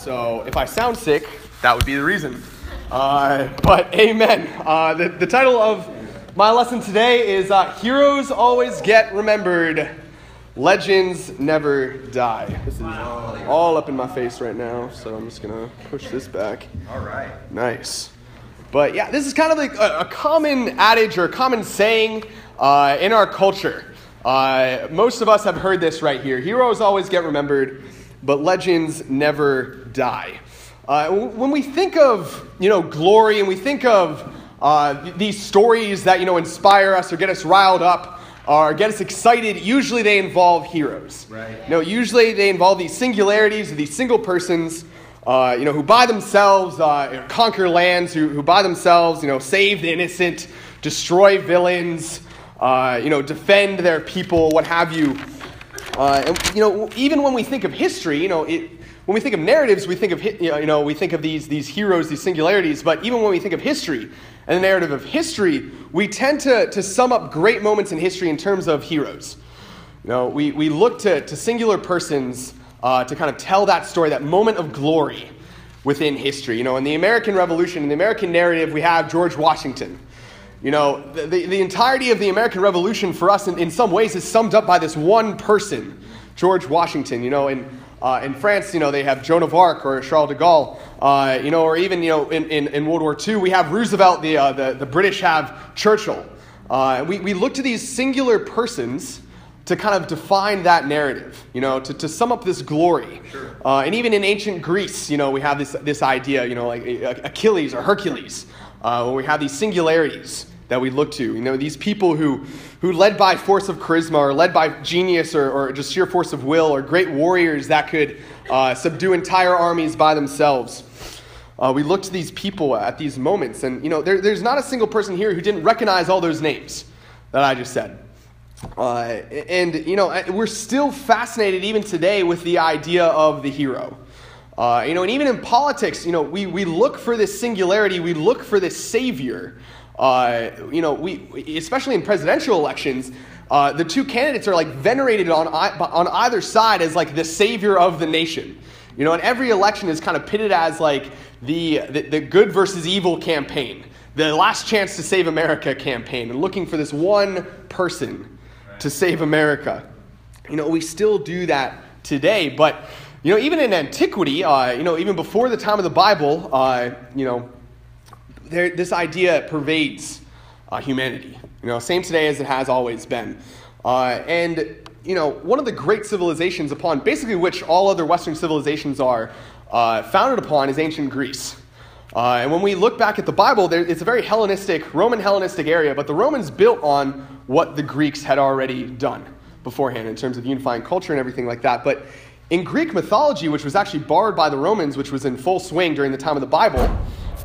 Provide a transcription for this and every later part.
So if I sound sick, that would be the reason. Uh, but amen. Uh, the, the title of my lesson today is uh, Heroes Always Get Remembered, Legends Never Die. This is all up in my face right now, so I'm just going to push this back. All right. Nice. But yeah, this is kind of like a, a common adage or a common saying uh, in our culture. Uh, most of us have heard this right here. Heroes always get remembered, but legends never die. Uh, when we think of you know glory and we think of uh, these stories that you know inspire us or get us riled up or get us excited, usually they involve heroes. Right. You know, usually they involve these singularities, or these single persons. Uh, you know, who by themselves uh, conquer lands, who, who by themselves, you know, save the innocent, destroy villains, uh, you know, defend their people, what have you. Uh, and, you know, even when we think of history, you know, it, when we think of narratives, we think of, you know, we think of these, these heroes, these singularities, but even when we think of history and the narrative of history, we tend to, to sum up great moments in history in terms of heroes. You know, we, we look to, to singular persons uh, to kind of tell that story, that moment of glory within history. You know, in the American Revolution, in the American narrative, we have George Washington. You know, the, the, the entirety of the American Revolution for us, in, in some ways, is summed up by this one person, George Washington. You know, in, uh, in France, you know, they have Joan of Arc or Charles de Gaulle. Uh, you know, or even, you know, in, in, in World War II, we have Roosevelt, the, uh, the, the British have Churchill. Uh, we, we look to these singular persons to kind of define that narrative, you know, to, to sum up this glory. Sure. Uh, and even in ancient Greece, you know, we have this, this idea, you know, like Achilles or Hercules, uh, where we have these singularities that we look to. You know, these people who, who led by force of charisma or led by genius or, or just sheer force of will or great warriors that could uh, subdue entire armies by themselves. Uh, we look to these people at these moments, and, you know, there, there's not a single person here who didn't recognize all those names that I just said. Uh, and, you know, we're still fascinated even today with the idea of the hero. Uh, you know, and even in politics, you know, we, we look for this singularity, we look for this savior. Uh, you know, we, especially in presidential elections, uh, the two candidates are like venerated on, on either side as like the savior of the nation. You know, and every election is kind of pitted as like the, the, the good versus evil campaign, the last chance to save America campaign, and looking for this one person to save America. You know, we still do that today, but you know, even in antiquity, uh, you know, even before the time of the Bible, uh, you know, there, this idea pervades uh, humanity. You know, same today as it has always been. Uh, and you know, one of the great civilizations upon basically which all other Western civilizations are uh, founded upon is ancient Greece. Uh, and when we look back at the Bible, there, it's a very Hellenistic, Roman Hellenistic area, but the Romans built on what the Greeks had already done beforehand in terms of unifying culture and everything like that. But in Greek mythology, which was actually borrowed by the Romans, which was in full swing during the time of the Bible,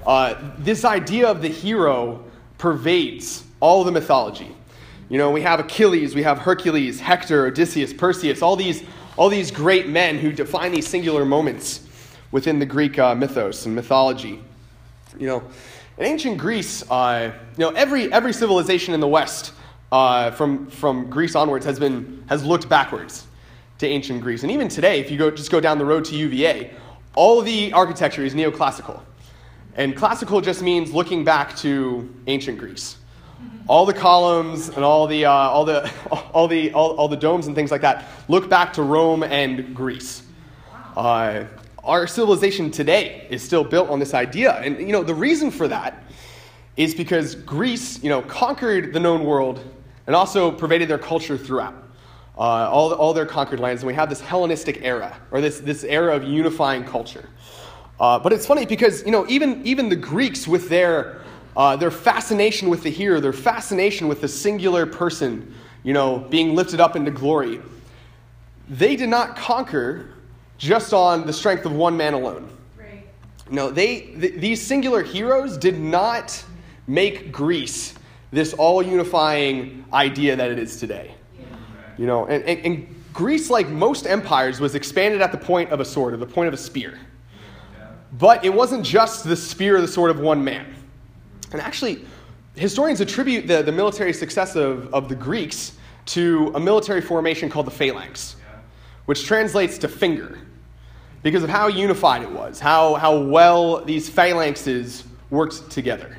uh, this idea of the hero pervades all the mythology. You know, we have Achilles, we have Hercules, Hector, Odysseus, Perseus, all these, all these great men who define these singular moments within the Greek uh, mythos and mythology. You know, in ancient Greece, uh, you know, every, every civilization in the West uh, from, from Greece onwards has, been, has looked backwards to ancient Greece. And even today, if you go, just go down the road to UVA, all the architecture is neoclassical. And classical just means looking back to ancient Greece. All the columns and all the, uh, all, the, all, the, all, all, the domes and things like that look back to Rome and Greece. Uh, our civilization today is still built on this idea. And, you know, the reason for that is because Greece, you know, conquered the known world and also pervaded their culture throughout. Uh, all, all their conquered lands, and we have this Hellenistic era, or this, this era of unifying culture. Uh, but it's funny because, you know, even, even the Greeks with their, uh, their fascination with the hero, their fascination with the singular person, you know, being lifted up into glory, they did not conquer just on the strength of one man alone. Right. No, they, th- these singular heroes did not make Greece this all unifying idea that it is today. You know, and, and, and, Greece, like most empires, was expanded at the point of a sword, or the point of a spear. But it wasn't just the spear or the sword of one man. And actually, historians attribute the, the military success of, of the Greeks to a military formation called the phalanx, which translates to finger. because of how unified it was, how, how well these phalanxes worked together.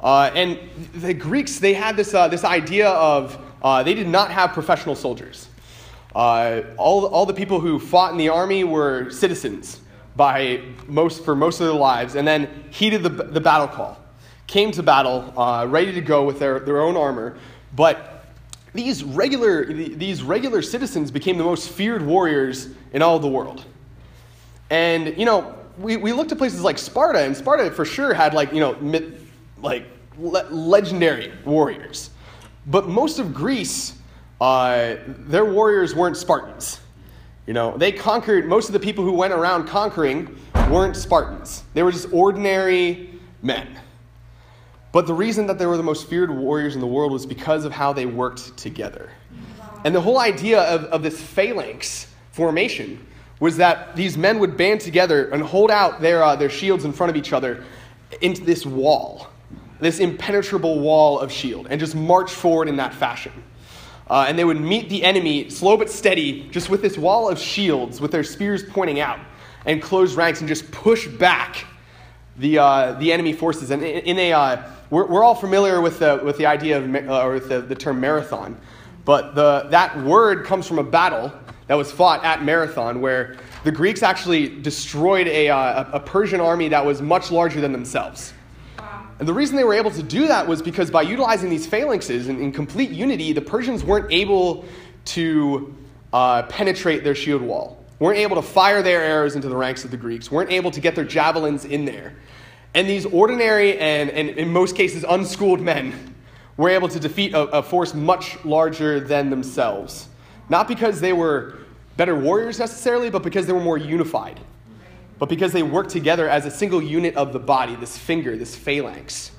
Uh, and the Greeks, they had this, uh, this idea of uh, they did not have professional soldiers. Uh, all, all the people who fought in the army were citizens by most, for most of their lives, and then heeded the, the battle call, came to battle uh, ready to go with their, their own armor. But these regular, these regular citizens became the most feared warriors in all the world. And, you know, we, we looked at places like Sparta, and Sparta for sure had, like, you know, myth, like le- legendary warriors. But most of Greece, uh, their warriors weren't Spartans. You know, they conquered, most of the people who went around conquering weren't Spartans. They were just ordinary men. But the reason that they were the most feared warriors in the world was because of how they worked together. And the whole idea of, of this phalanx formation was that these men would band together and hold out their, uh, their shields in front of each other into this wall, this impenetrable wall of shield, and just march forward in that fashion. Uh, and they would meet the enemy slow but steady, just with this wall of shields, with their spears pointing out, and close ranks and just push back the, uh, the enemy forces. And in, a, uh, we're, we're all familiar with the, with the idea of, uh, or with the, the term marathon, but the, that word comes from a battle that was fought at Marathon, where the Greeks actually destroyed a, uh, a Persian army that was much larger than themselves. And the reason they were able to do that was because by utilizing these phalanxes in, in complete unity, the Persians weren't able to uh, penetrate their shield wall, weren't able to fire their arrows into the ranks of the Greeks, weren't able to get their javelins in there. And these ordinary and, and in most cases, unschooled men were able to defeat a, a force much larger than themselves. Not because they were better warriors necessarily, but because they were more unified but because they work together as a single unit of the body, this finger, this phalanx.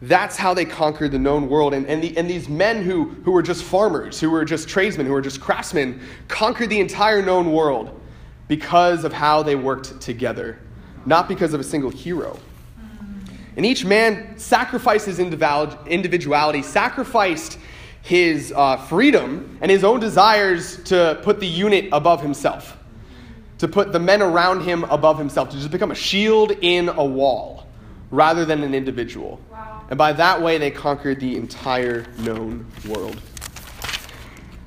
That's how they conquered the known world. And, and, the, and these men who, who were just farmers, who were just tradesmen, who were just craftsmen, conquered the entire known world because of how they worked together, not because of a single hero. And each man sacrificed his individuality, sacrificed his uh, freedom and his own desires to put the unit above himself to put the men around him above himself, to just become a shield in a wall rather than an individual. Wow. And by that way, they conquered the entire known world.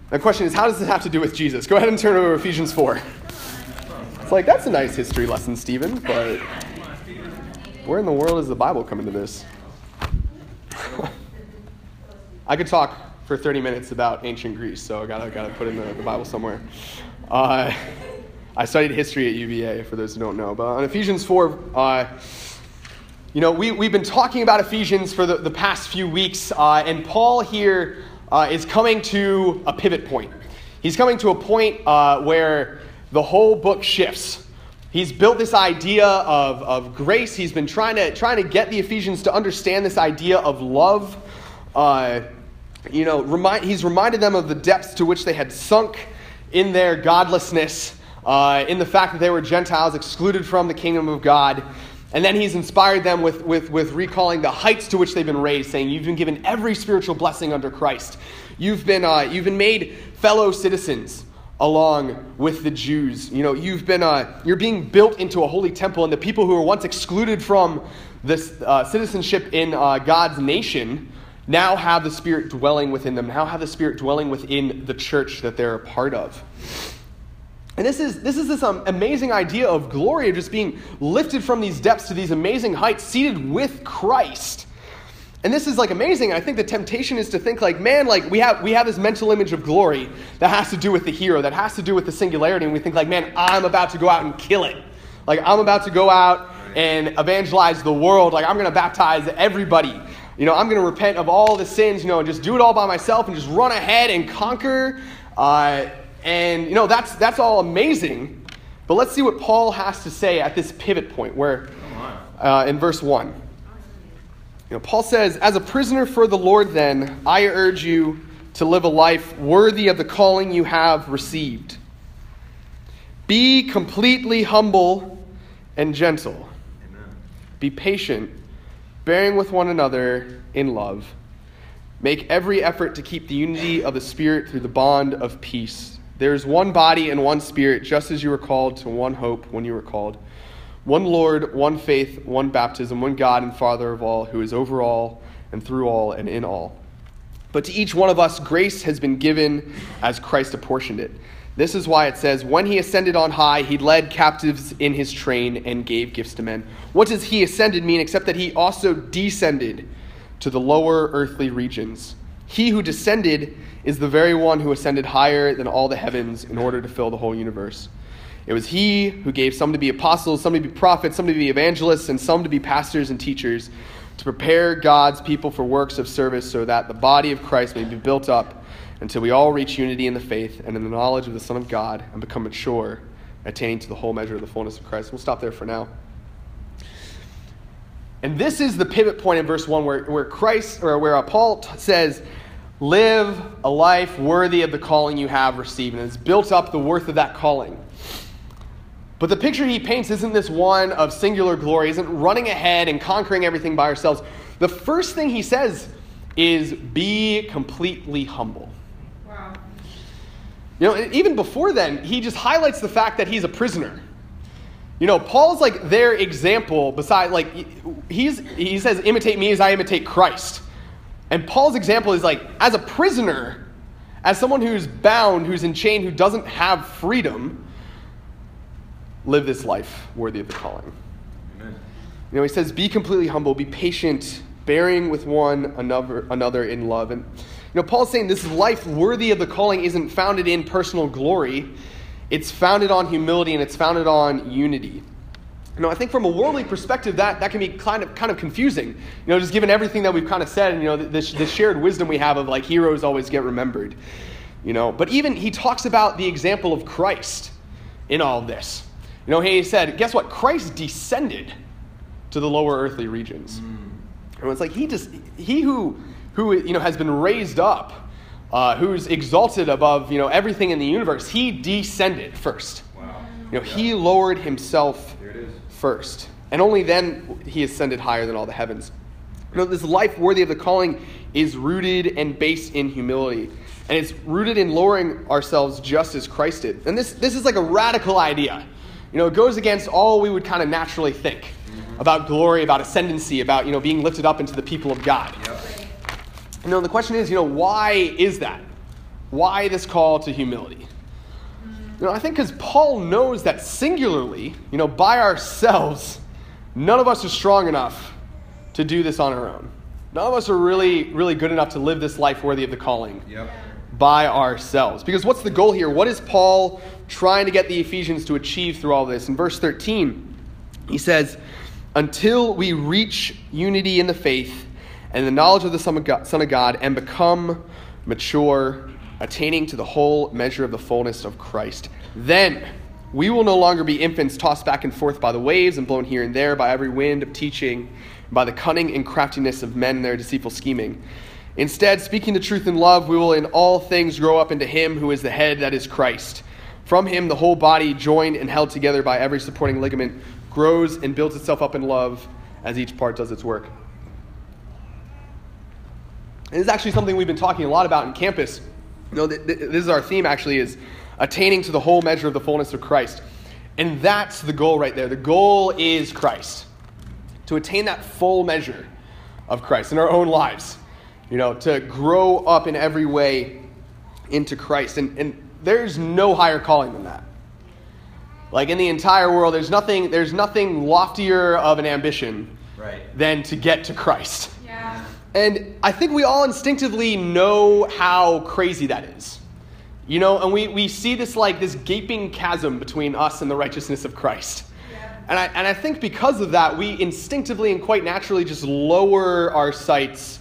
The question is, how does this have to do with Jesus? Go ahead and turn over Ephesians 4. It's like, that's a nice history lesson, Stephen, but where in the world is the Bible coming to this? I could talk for 30 minutes about ancient Greece, so I gotta, gotta put in the, the Bible somewhere. Uh, I studied history at UVA, for those who don't know. But on Ephesians 4, uh, you know, we, we've been talking about Ephesians for the, the past few weeks, uh, and Paul here uh, is coming to a pivot point. He's coming to a point uh, where the whole book shifts. He's built this idea of, of grace. He's been trying to, trying to get the Ephesians to understand this idea of love. Uh, you know, remind, he's reminded them of the depths to which they had sunk in their godlessness uh, in the fact that they were Gentiles excluded from the kingdom of God. And then he's inspired them with, with, with recalling the heights to which they've been raised, saying, You've been given every spiritual blessing under Christ. You've been, uh, you've been made fellow citizens along with the Jews. You know, you've been, uh, you're being built into a holy temple, and the people who were once excluded from this uh, citizenship in uh, God's nation now have the Spirit dwelling within them, now have the Spirit dwelling within the church that they're a part of. And this is, this is this um, amazing idea of glory, of just being lifted from these depths to these amazing heights, seated with Christ. And this is like amazing. I think the temptation is to think like, man, like we have we have this mental image of glory that has to do with the hero, that has to do with the singularity, and we think like, man, I'm about to go out and kill it. Like I'm about to go out and evangelize the world. Like I'm gonna baptize everybody. You know, I'm gonna repent of all the sins, you know, and just do it all by myself and just run ahead and conquer. Uh, and, you know, that's, that's all amazing. But let's see what Paul has to say at this pivot point, where uh, in verse 1. You know, Paul says, As a prisoner for the Lord, then, I urge you to live a life worthy of the calling you have received. Be completely humble and gentle. Amen. Be patient, bearing with one another in love. Make every effort to keep the unity of the Spirit through the bond of peace. There is one body and one spirit, just as you were called to one hope when you were called. One Lord, one faith, one baptism, one God and Father of all, who is over all and through all and in all. But to each one of us, grace has been given as Christ apportioned it. This is why it says, When he ascended on high, he led captives in his train and gave gifts to men. What does he ascended mean except that he also descended to the lower earthly regions? He who descended is the very one who ascended higher than all the heavens in order to fill the whole universe. It was he who gave some to be apostles, some to be prophets, some to be evangelists, and some to be pastors and teachers to prepare God's people for works of service so that the body of Christ may be built up until we all reach unity in the faith and in the knowledge of the Son of God and become mature, attaining to the whole measure of the fullness of Christ. We'll stop there for now. And this is the pivot point in verse 1 where, where Christ, or where uh, Paul t- says, Live a life worthy of the calling you have received. And it's built up the worth of that calling. But the picture he paints isn't this one of singular glory, isn't running ahead and conquering everything by ourselves. The first thing he says is be completely humble. Wow. You know, even before then, he just highlights the fact that he's a prisoner. You know, Paul's like their example, beside, like, he's, he says, imitate me as I imitate Christ. And Paul's example is like, as a prisoner, as someone who's bound, who's in chain, who doesn't have freedom, live this life worthy of the calling. Amen. You know, he says, be completely humble, be patient, bearing with one another, another in love. And, you know, Paul's saying this life worthy of the calling isn't founded in personal glory, it's founded on humility and it's founded on unity. You know, I think from a worldly perspective, that, that can be kind of, kind of confusing. You know, just given everything that we've kind of said and, you know, this, this shared wisdom we have of like heroes always get remembered. You know, but even he talks about the example of Christ in all of this. You know, he said, guess what? Christ descended to the lower earthly regions. Mm. And it's like he just, he who, who, you know, has been raised up, uh, who's exalted above, you know, everything in the universe, he descended first. Wow. You know, yeah. he lowered himself first. And only then he ascended higher than all the heavens. You know, this life worthy of the calling is rooted and based in humility. And it's rooted in lowering ourselves just as Christ did. And this, this is like a radical idea. You know, it goes against all we would kind of naturally think mm-hmm. about glory, about ascendancy, about, you know, being lifted up into the people of God. Yep. You know, the question is, you know, why is that? Why this call to humility? You know, I think because Paul knows that singularly, you know, by ourselves, none of us are strong enough to do this on our own. None of us are really, really good enough to live this life worthy of the calling. Yep by ourselves. Because what's the goal here? What is Paul trying to get the Ephesians to achieve through all this? In verse 13, he says, Until we reach unity in the faith and the knowledge of the Son of God, Son of God and become mature, attaining to the whole measure of the fullness of Christ. Then we will no longer be infants tossed back and forth by the waves and blown here and there by every wind of teaching, by the cunning and craftiness of men and their deceitful scheming. Instead, speaking the truth in love, we will in all things grow up into Him who is the head, that is Christ. From Him, the whole body, joined and held together by every supporting ligament, grows and builds itself up in love as each part does its work. And this is actually something we've been talking a lot about in campus. You know, this is our theme actually is attaining to the whole measure of the fullness of Christ. And that's the goal right there. The goal is Christ. To attain that full measure of Christ in our own lives you know, to grow up in every way into Christ. And, and there's no higher calling than that. Like in the entire world, there's nothing, there's nothing loftier of an ambition right. than to get to Christ. And I think we all instinctively know how crazy that is. You know, and we, we see this like this gaping chasm between us and the righteousness of Christ. Yeah. And, I, and I think because of that, we instinctively and quite naturally just lower our sights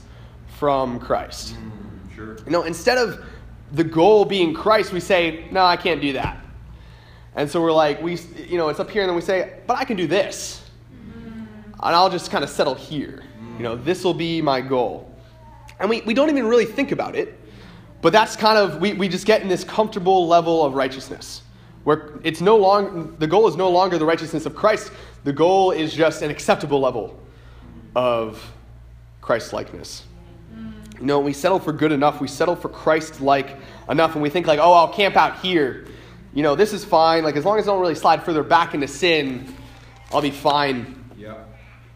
from Christ. Mm, sure. You know, instead of the goal being Christ, we say, no, I can't do that. And so we're like, we, you know, it's up here, and then we say, but I can do this. And I'll just kind of settle here. You know, this will be my goal. And we, we don't even really think about it, but that's kind of, we, we just get in this comfortable level of righteousness where it's no longer, the goal is no longer the righteousness of Christ. The goal is just an acceptable level of Christ likeness. You know, we settle for good enough. We settle for Christ like enough. And we think, like, oh, I'll camp out here. You know, this is fine. Like, as long as I don't really slide further back into sin, I'll be fine.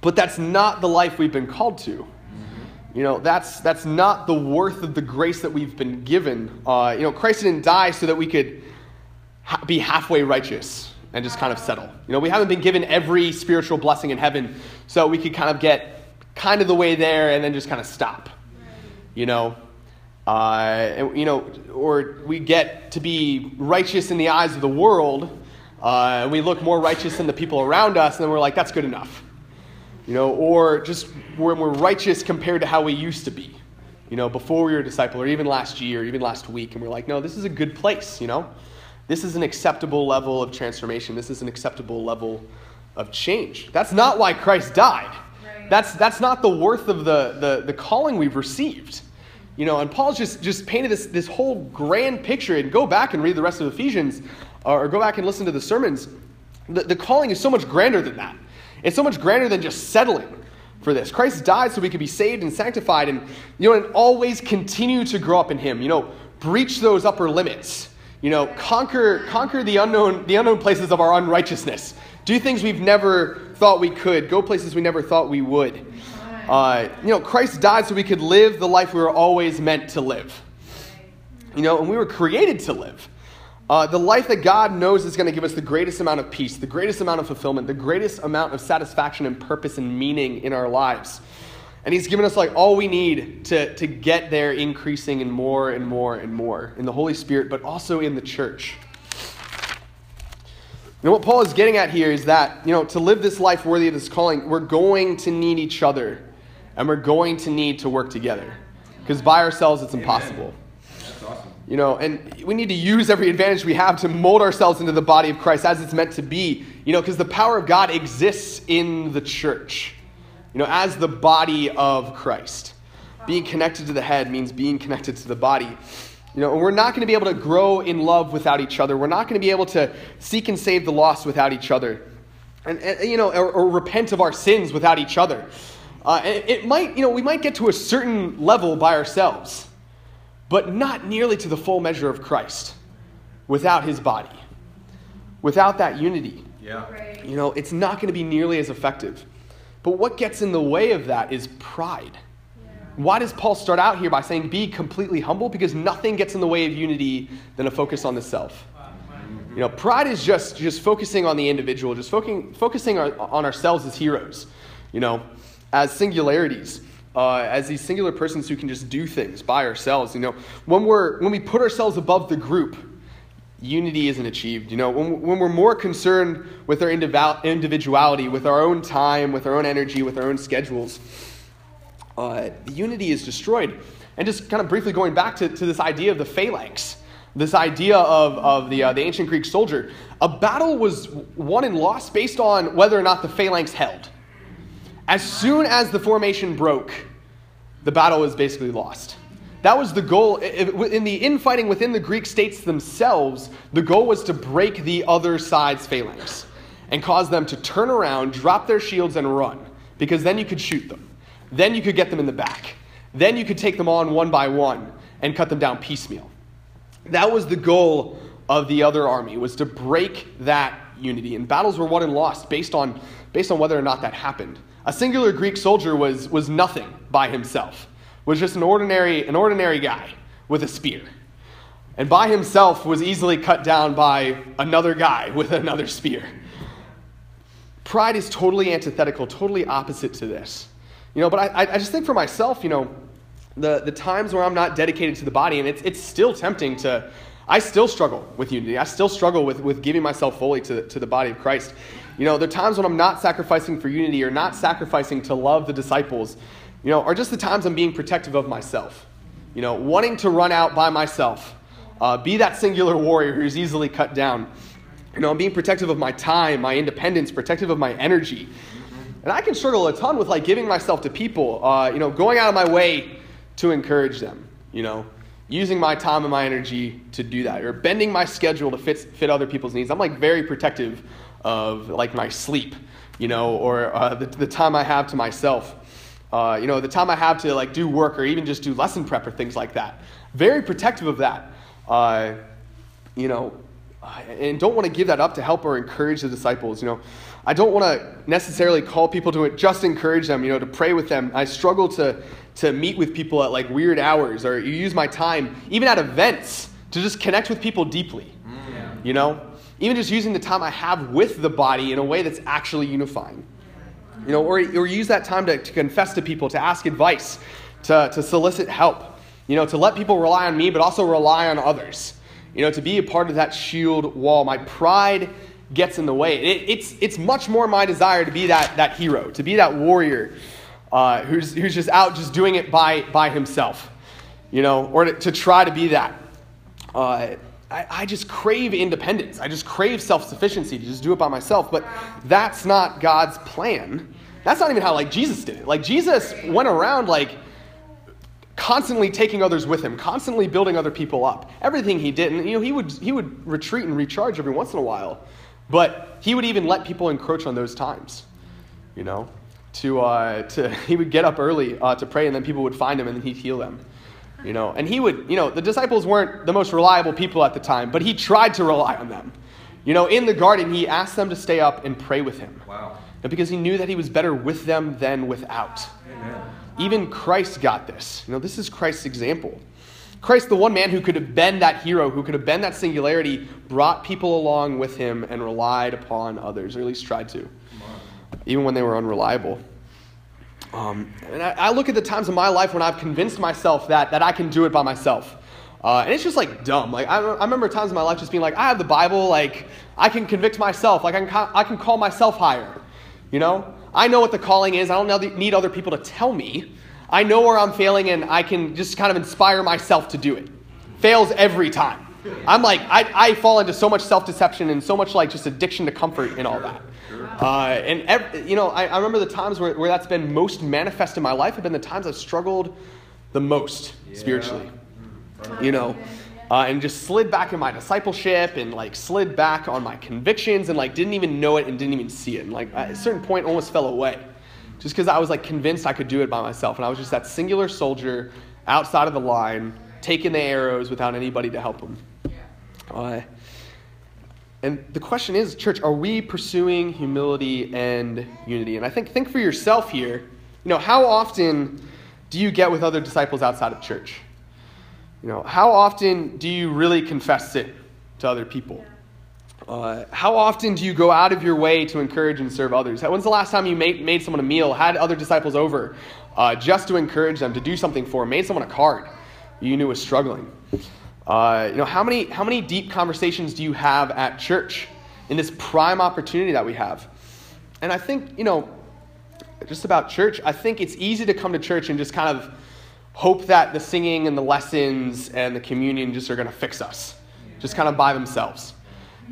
But that's not the life we've been called to. Mm-hmm. You know, that's, that's not the worth of the grace that we've been given. Uh, you know, Christ didn't die so that we could ha- be halfway righteous and just kind of settle. You know, we haven't been given every spiritual blessing in heaven so we could kind of get kind of the way there and then just kind of stop. You know, uh, and, you know, or we get to be righteous in the eyes of the world, uh, and we look more righteous than the people around us, and then we're like, that's good enough. You know, or just when we're righteous compared to how we used to be, you know, before we were a disciple, or even last year, even last week, and we're like, no, this is a good place, you know? This is an acceptable level of transformation. This is an acceptable level of change. That's not why Christ died. That's, that's not the worth of the, the, the calling we've received. You know, and Paul's just, just painted this, this whole grand picture. And go back and read the rest of Ephesians, or go back and listen to the sermons. The, the calling is so much grander than that. It's so much grander than just settling for this. Christ died so we could be saved and sanctified and, you know, and always continue to grow up in Him. You know, breach those upper limits. You know, conquer, conquer the, unknown, the unknown places of our unrighteousness. Do things we've never thought we could. Go places we never thought we would. Uh, you know, Christ died so we could live the life we were always meant to live. You know, and we were created to live. Uh, the life that God knows is going to give us the greatest amount of peace, the greatest amount of fulfillment, the greatest amount of satisfaction and purpose and meaning in our lives. And He's given us like all we need to, to get there, increasing and more and more and more in the Holy Spirit, but also in the church. And what Paul is getting at here is that, you know, to live this life worthy of this calling, we're going to need each other and we're going to need to work together. Because by ourselves, it's impossible. Awesome. You know, and we need to use every advantage we have to mold ourselves into the body of Christ as it's meant to be. You know, because the power of God exists in the church, you know, as the body of Christ. Being connected to the head means being connected to the body. You know, and we're not going to be able to grow in love without each other. We're not going to be able to seek and save the lost without each other. And, and you know, or, or repent of our sins without each other. Uh, it might, you know, we might get to a certain level by ourselves, but not nearly to the full measure of Christ without his body. Without that unity. Yeah. You know, it's not going to be nearly as effective. But what gets in the way of that is pride. Yeah. Why does Paul start out here by saying be completely humble? Because nothing gets in the way of unity than a focus on the self. You know, pride is just just focusing on the individual, just focusing focusing on, on ourselves as heroes. You know, as singularities, uh, as these singular persons who can just do things by ourselves. You know, when, we're, when we put ourselves above the group, unity isn't achieved. You know, when, when we're more concerned with our individuality, with our own time, with our own energy, with our own schedules, uh, the unity is destroyed. And just kind of briefly going back to, to this idea of the phalanx, this idea of, of the, uh, the ancient Greek soldier, a battle was won and lost based on whether or not the phalanx held. As soon as the formation broke, the battle was basically lost. That was the goal. In the infighting within the Greek states themselves, the goal was to break the other side's phalanx and cause them to turn around, drop their shields, and run. Because then you could shoot them. Then you could get them in the back. Then you could take them on one by one and cut them down piecemeal. That was the goal of the other army, was to break that unity. And battles were won and lost based on, based on whether or not that happened. A singular Greek soldier was, was nothing by himself, was just an ordinary, an ordinary guy with a spear. And by himself was easily cut down by another guy with another spear. Pride is totally antithetical, totally opposite to this. You know, but I, I just think for myself, you know, the, the times where I'm not dedicated to the body, and it's, it's still tempting to, I still struggle with unity. I still struggle with, with giving myself fully to, to the body of Christ. You know, there are times when I'm not sacrificing for unity or not sacrificing to love the disciples, you know, are just the times I'm being protective of myself. You know, wanting to run out by myself, uh, be that singular warrior who's easily cut down. You know, I'm being protective of my time, my independence, protective of my energy. And I can struggle a ton with like giving myself to people, uh, you know, going out of my way to encourage them, you know, using my time and my energy to do that, or bending my schedule to fit, fit other people's needs. I'm like very protective of like my sleep, you know, or uh, the, the time I have to myself. Uh, you know, the time I have to like do work or even just do lesson prep or things like that. Very protective of that. Uh, you know, and don't want to give that up to help or encourage the disciples. You know, I don't want to necessarily call people to it, just encourage them, you know, to pray with them. I struggle to, to meet with people at like weird hours or use my time, even at events, to just connect with people deeply. Mm. You know, even just using the time I have with the body in a way that's actually unifying. You know, or, or use that time to, to confess to people, to ask advice, to, to solicit help, you know, to let people rely on me, but also rely on others. You know, to be a part of that shield wall. My pride gets in the way. It, it's, it's much more my desire to be that, that hero, to be that warrior uh, who's, who's just out just doing it by, by himself, you know, or to, to try to be that. Uh, I, I just crave independence. I just crave self sufficiency to just do it by myself. But that's not God's plan. That's not even how like Jesus did it. Like Jesus went around like constantly taking others with him, constantly building other people up. Everything he did, and you know, he would he would retreat and recharge every once in a while. But he would even let people encroach on those times, you know. To, uh, to he would get up early uh, to pray, and then people would find him, and then he'd heal them, you know. And he would, you know, the disciples weren't the most reliable people at the time, but he tried to rely on them. You know, in the garden, he asked them to stay up and pray with him. Wow. Because he knew that he was better with them than without. Amen. Even Christ got this. You know, this is Christ's example. Christ, the one man who could have been that hero, who could have been that singularity, brought people along with him and relied upon others, or at least tried to, even when they were unreliable. Um, and I, I, look at the times in my life when I've convinced myself that, that I can do it by myself. Uh, and it's just like dumb. Like I, I, remember times in my life just being like, I have the Bible. Like I can convict myself. Like I can, I can call myself higher. You know, I know what the calling is. I don't need other people to tell me. I know where I'm failing and I can just kind of inspire myself to do it. Fails every time. I'm like, I, I fall into so much self deception and so much like just addiction to comfort and all that. Uh, and, every, you know, I, I, remember the times where, where that's been most manifest in my life have been the times I've struggled the most spiritually. You know, uh, and just slid back in my discipleship and like slid back on my convictions and like didn't even know it and didn't even see it. And like at a certain point almost fell away just because I was like convinced I could do it by myself. And I was just that singular soldier outside of the line, taking the arrows without anybody to help him. Uh, and the question is, church, are we pursuing humility and unity? And I think think for yourself here. You know, how often do you get with other disciples outside of church? You know, how often do you really confess it to other people? Uh, how often do you go out of your way to encourage and serve others? When's the last time you made, made someone a meal, had other disciples over uh, just to encourage them, to do something for them, made someone a card you knew was struggling? Uh, you know, how many, how many deep conversations do you have at church in this prime opportunity that we have? And I think, you know, just about church, I think it's easy to come to church and just kind of hope that the singing and the lessons and the communion just are going to fix us, just kind of by themselves.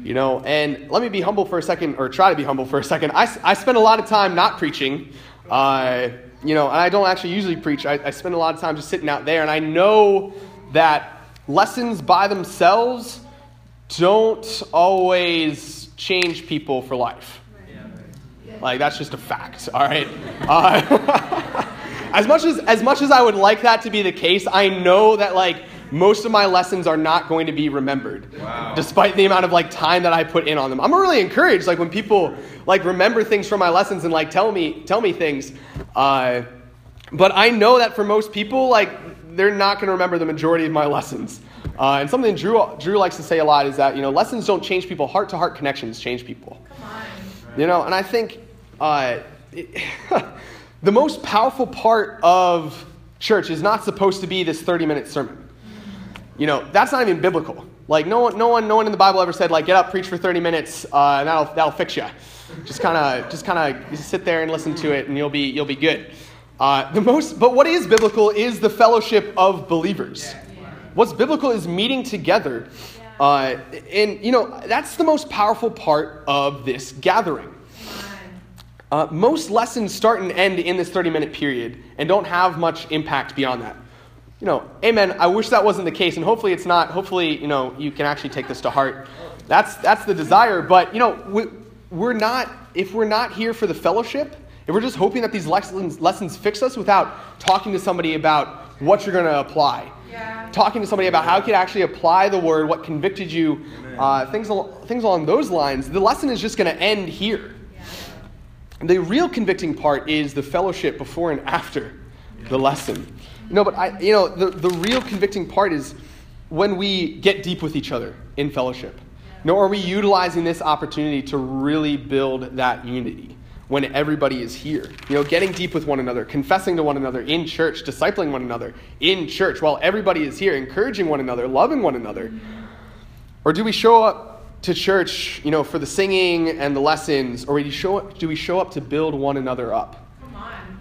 You know, and let me be humble for a second, or try to be humble for a second. I, I spend a lot of time not preaching. Uh, you know, and I don't actually usually preach. I, I spend a lot of time just sitting out there, and I know that lessons by themselves don't always change people for life. Like that's just a fact. All right. Uh, as much as as much as I would like that to be the case, I know that like most of my lessons are not going to be remembered wow. despite the amount of like time that i put in on them i'm really encouraged like when people like remember things from my lessons and like tell me tell me things uh, but i know that for most people like they're not going to remember the majority of my lessons uh, and something drew drew likes to say a lot is that you know lessons don't change people heart to heart connections change people you know and i think uh, it, the most powerful part of church is not supposed to be this 30 minute sermon you know, that's not even biblical. Like, no one, no one, no one in the Bible ever said, like, get up, preach for 30 minutes, uh, and that'll, that'll fix you. Just kind of, just kind of sit there and listen to it, and you'll be, you'll be good. Uh, the most, but what is biblical is the fellowship of believers. What's biblical is meeting together. Uh, and, you know, that's the most powerful part of this gathering. Uh, most lessons start and end in this 30 minute period and don't have much impact beyond that you know, amen. I wish that wasn't the case, and hopefully it's not. Hopefully, you know, you can actually take this to heart. That's that's the desire. But you know, we, we're not. If we're not here for the fellowship, if we're just hoping that these lessons, lessons fix us without talking to somebody about what you're going to apply, Yeah. talking to somebody about how you could actually apply the word, what convicted you, uh, things, al- things along those lines, the lesson is just going to end here. The real convicting part is the fellowship before and after the lesson. No, but I, you know, the, the real convicting part is when we get deep with each other in fellowship. You know, are we utilizing this opportunity to really build that unity when everybody is here? You know, getting deep with one another, confessing to one another in church, discipling one another in church while everybody is here, encouraging one another, loving one another. Or do we show up to church, you know, for the singing and the lessons, or do we show up, do we show up to build one another up? Come on.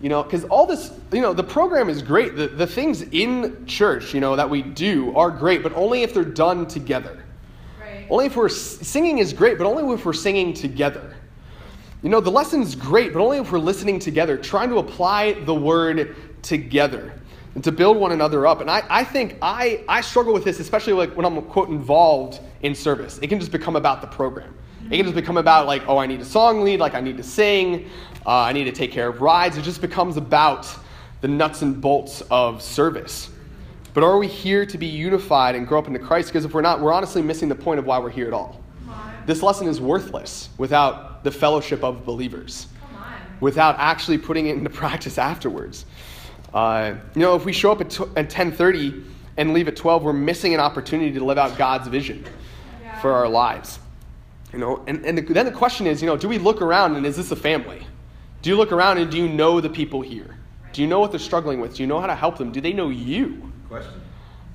You know, because all this, you know, the program is great. The, the things in church, you know, that we do are great, but only if they're done together. Right. Only if we're singing is great, but only if we're singing together. You know, the lesson's great, but only if we're listening together, trying to apply the word together and to build one another up. And I, I think I, I struggle with this, especially like when I'm, quote, involved in service. It can just become about the program. It can just become about, like, oh, I need a song lead, like, I need to sing, uh, I need to take care of rides. It just becomes about the nuts and bolts of service. But are we here to be unified and grow up into Christ? Because if we're not, we're honestly missing the point of why we're here at all. This lesson is worthless without the fellowship of believers, Come on. without actually putting it into practice afterwards. Uh, you know, if we show up at, tw- at 10:30 and leave at 12, we're missing an opportunity to live out God's vision Yeah. for our lives. You know, and, and the, then the question is, you know, do we look around and is this a family? Do you look around and do you know the people here? Do you know what they're struggling with? Do you know how to help them? Do they know you? Question.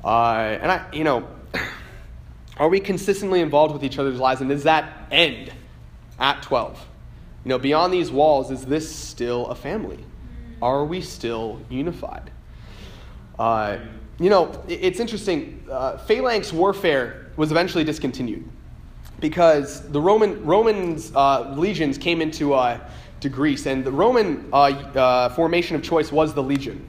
Uh, and I, you know, are we consistently involved with each other's lives? And does that end at 12? You know, beyond these walls, is this still a family? Are we still unified? Uh, you know, it's interesting. Uh, phalanx warfare was eventually discontinued because the Roman Romans uh, legions came into uh, to Greece, and the Roman uh, uh, formation of choice was the legion,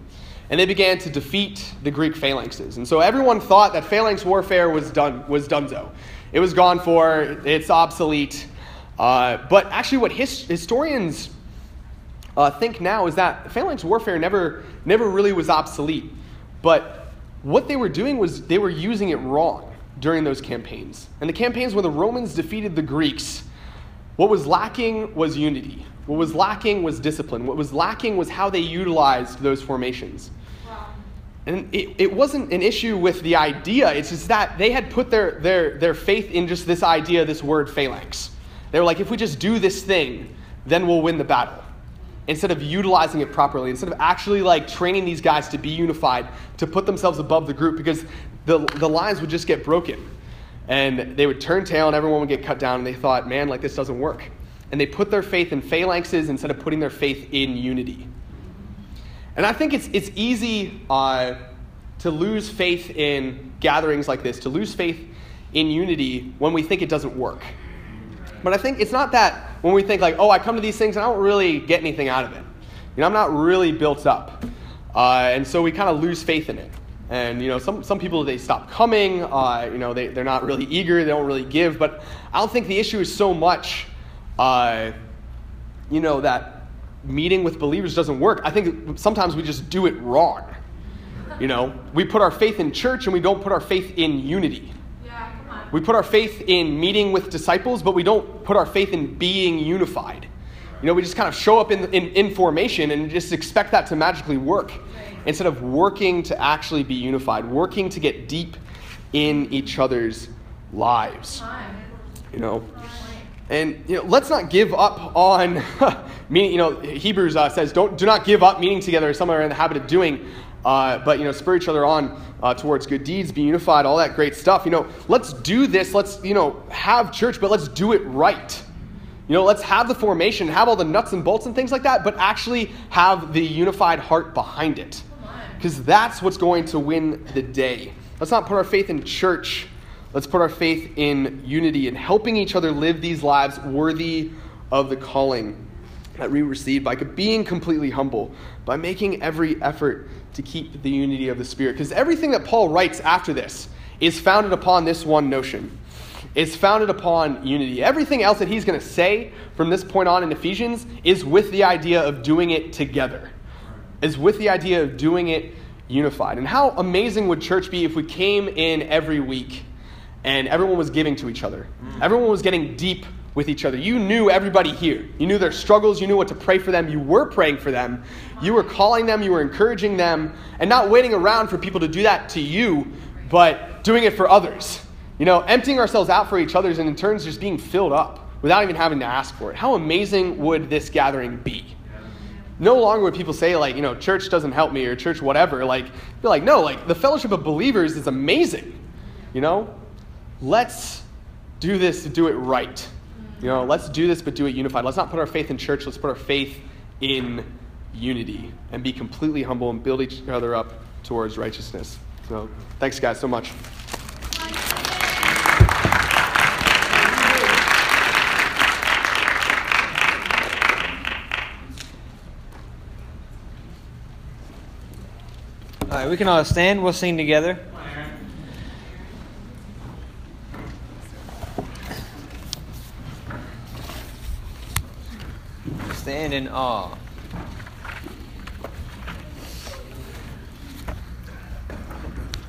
and they began to defeat the Greek phalanxes. And so everyone thought that phalanx warfare was done was donezo. It was gone for. It's obsolete. Uh, but actually, what his, historians uh, think now is that phalanx warfare never never really was obsolete, but what they were doing was they were using it wrong during those campaigns. And the campaigns where the Romans defeated the Greeks, what was lacking was unity. What was lacking was discipline. What was lacking was how they utilized those formations. And it, it wasn't an issue with the idea, it's just that they had put their, their, their faith in just this idea, this word phalanx. They were like, if we just do this thing, then we'll win the battle. Instead of utilizing it properly, instead of actually like training these guys to be unified, to put themselves above the group, because the, the lines would just get broken. And they would turn tail and everyone would get cut down, and they thought, man, like this doesn't work. And they put their faith in phalanxes instead of putting their faith in unity. And I think it's, it's easy uh, to lose faith in gatherings like this, to lose faith in unity when we think it doesn't work. But I think it's not that when we think, like, oh, I come to these things and I don't really get anything out of it. You know, I'm not really built up. Uh, and so we kind of lose faith in it. And, you know, some, some people, they stop coming. Uh, you know, they, they're not really eager. They don't really give. But I don't think the issue is so much, uh, you know, that meeting with believers doesn't work. I think sometimes we just do it wrong. You know, we put our faith in church and we don't put our faith in unity. Yeah, come on. We put our faith in meeting with disciples, but we don't put our faith in being unified. You know, we just kind of show up in, in, in formation and just expect that to magically work instead of working to actually be unified, working to get deep in each other's lives. You know, and you know, let's not give up on meeting. You know, Hebrews uh, says, "Don't do not give up meeting together." as Some are in the habit of doing, uh, but you know, spur each other on uh, towards good deeds, be unified, all that great stuff. You know, let's do this. Let's you know have church, but let's do it right. You know, let's have the formation, have all the nuts and bolts and things like that, but actually have the unified heart behind it, because that's what's going to win the day. Let's not put our faith in church. Let's put our faith in unity and helping each other live these lives worthy of the calling that we receive by being completely humble, by making every effort to keep the unity of the Spirit. Because everything that Paul writes after this is founded upon this one notion. is founded upon unity. Everything else that he's going to say from this point on in Ephesians is with the idea of doing it together, is with the idea of doing it unified. And how amazing would church be if we came in every week and everyone was giving to each other? Everyone was getting deep with each other. You knew everybody here. You knew their struggles. You knew what to pray for them. You were praying for them. You were calling them. You were encouraging them. And not waiting around for people to do that to you, but doing it for others. You know, emptying ourselves out for each other and in turns just being filled up without even having to ask for it. How amazing would this gathering be? No longer would people say, like, you know, church doesn't help me or church whatever. Like, be like, no, like, the fellowship of believers is amazing. You know? Let's do this to do it right. You know, let's do this but do it unified. Let's not put our faith in church, let's put our faith in unity and be completely humble and build each other up towards righteousness. So, thanks, guys, so much. All right, we can all stand. We'll sing together. Stand in awe.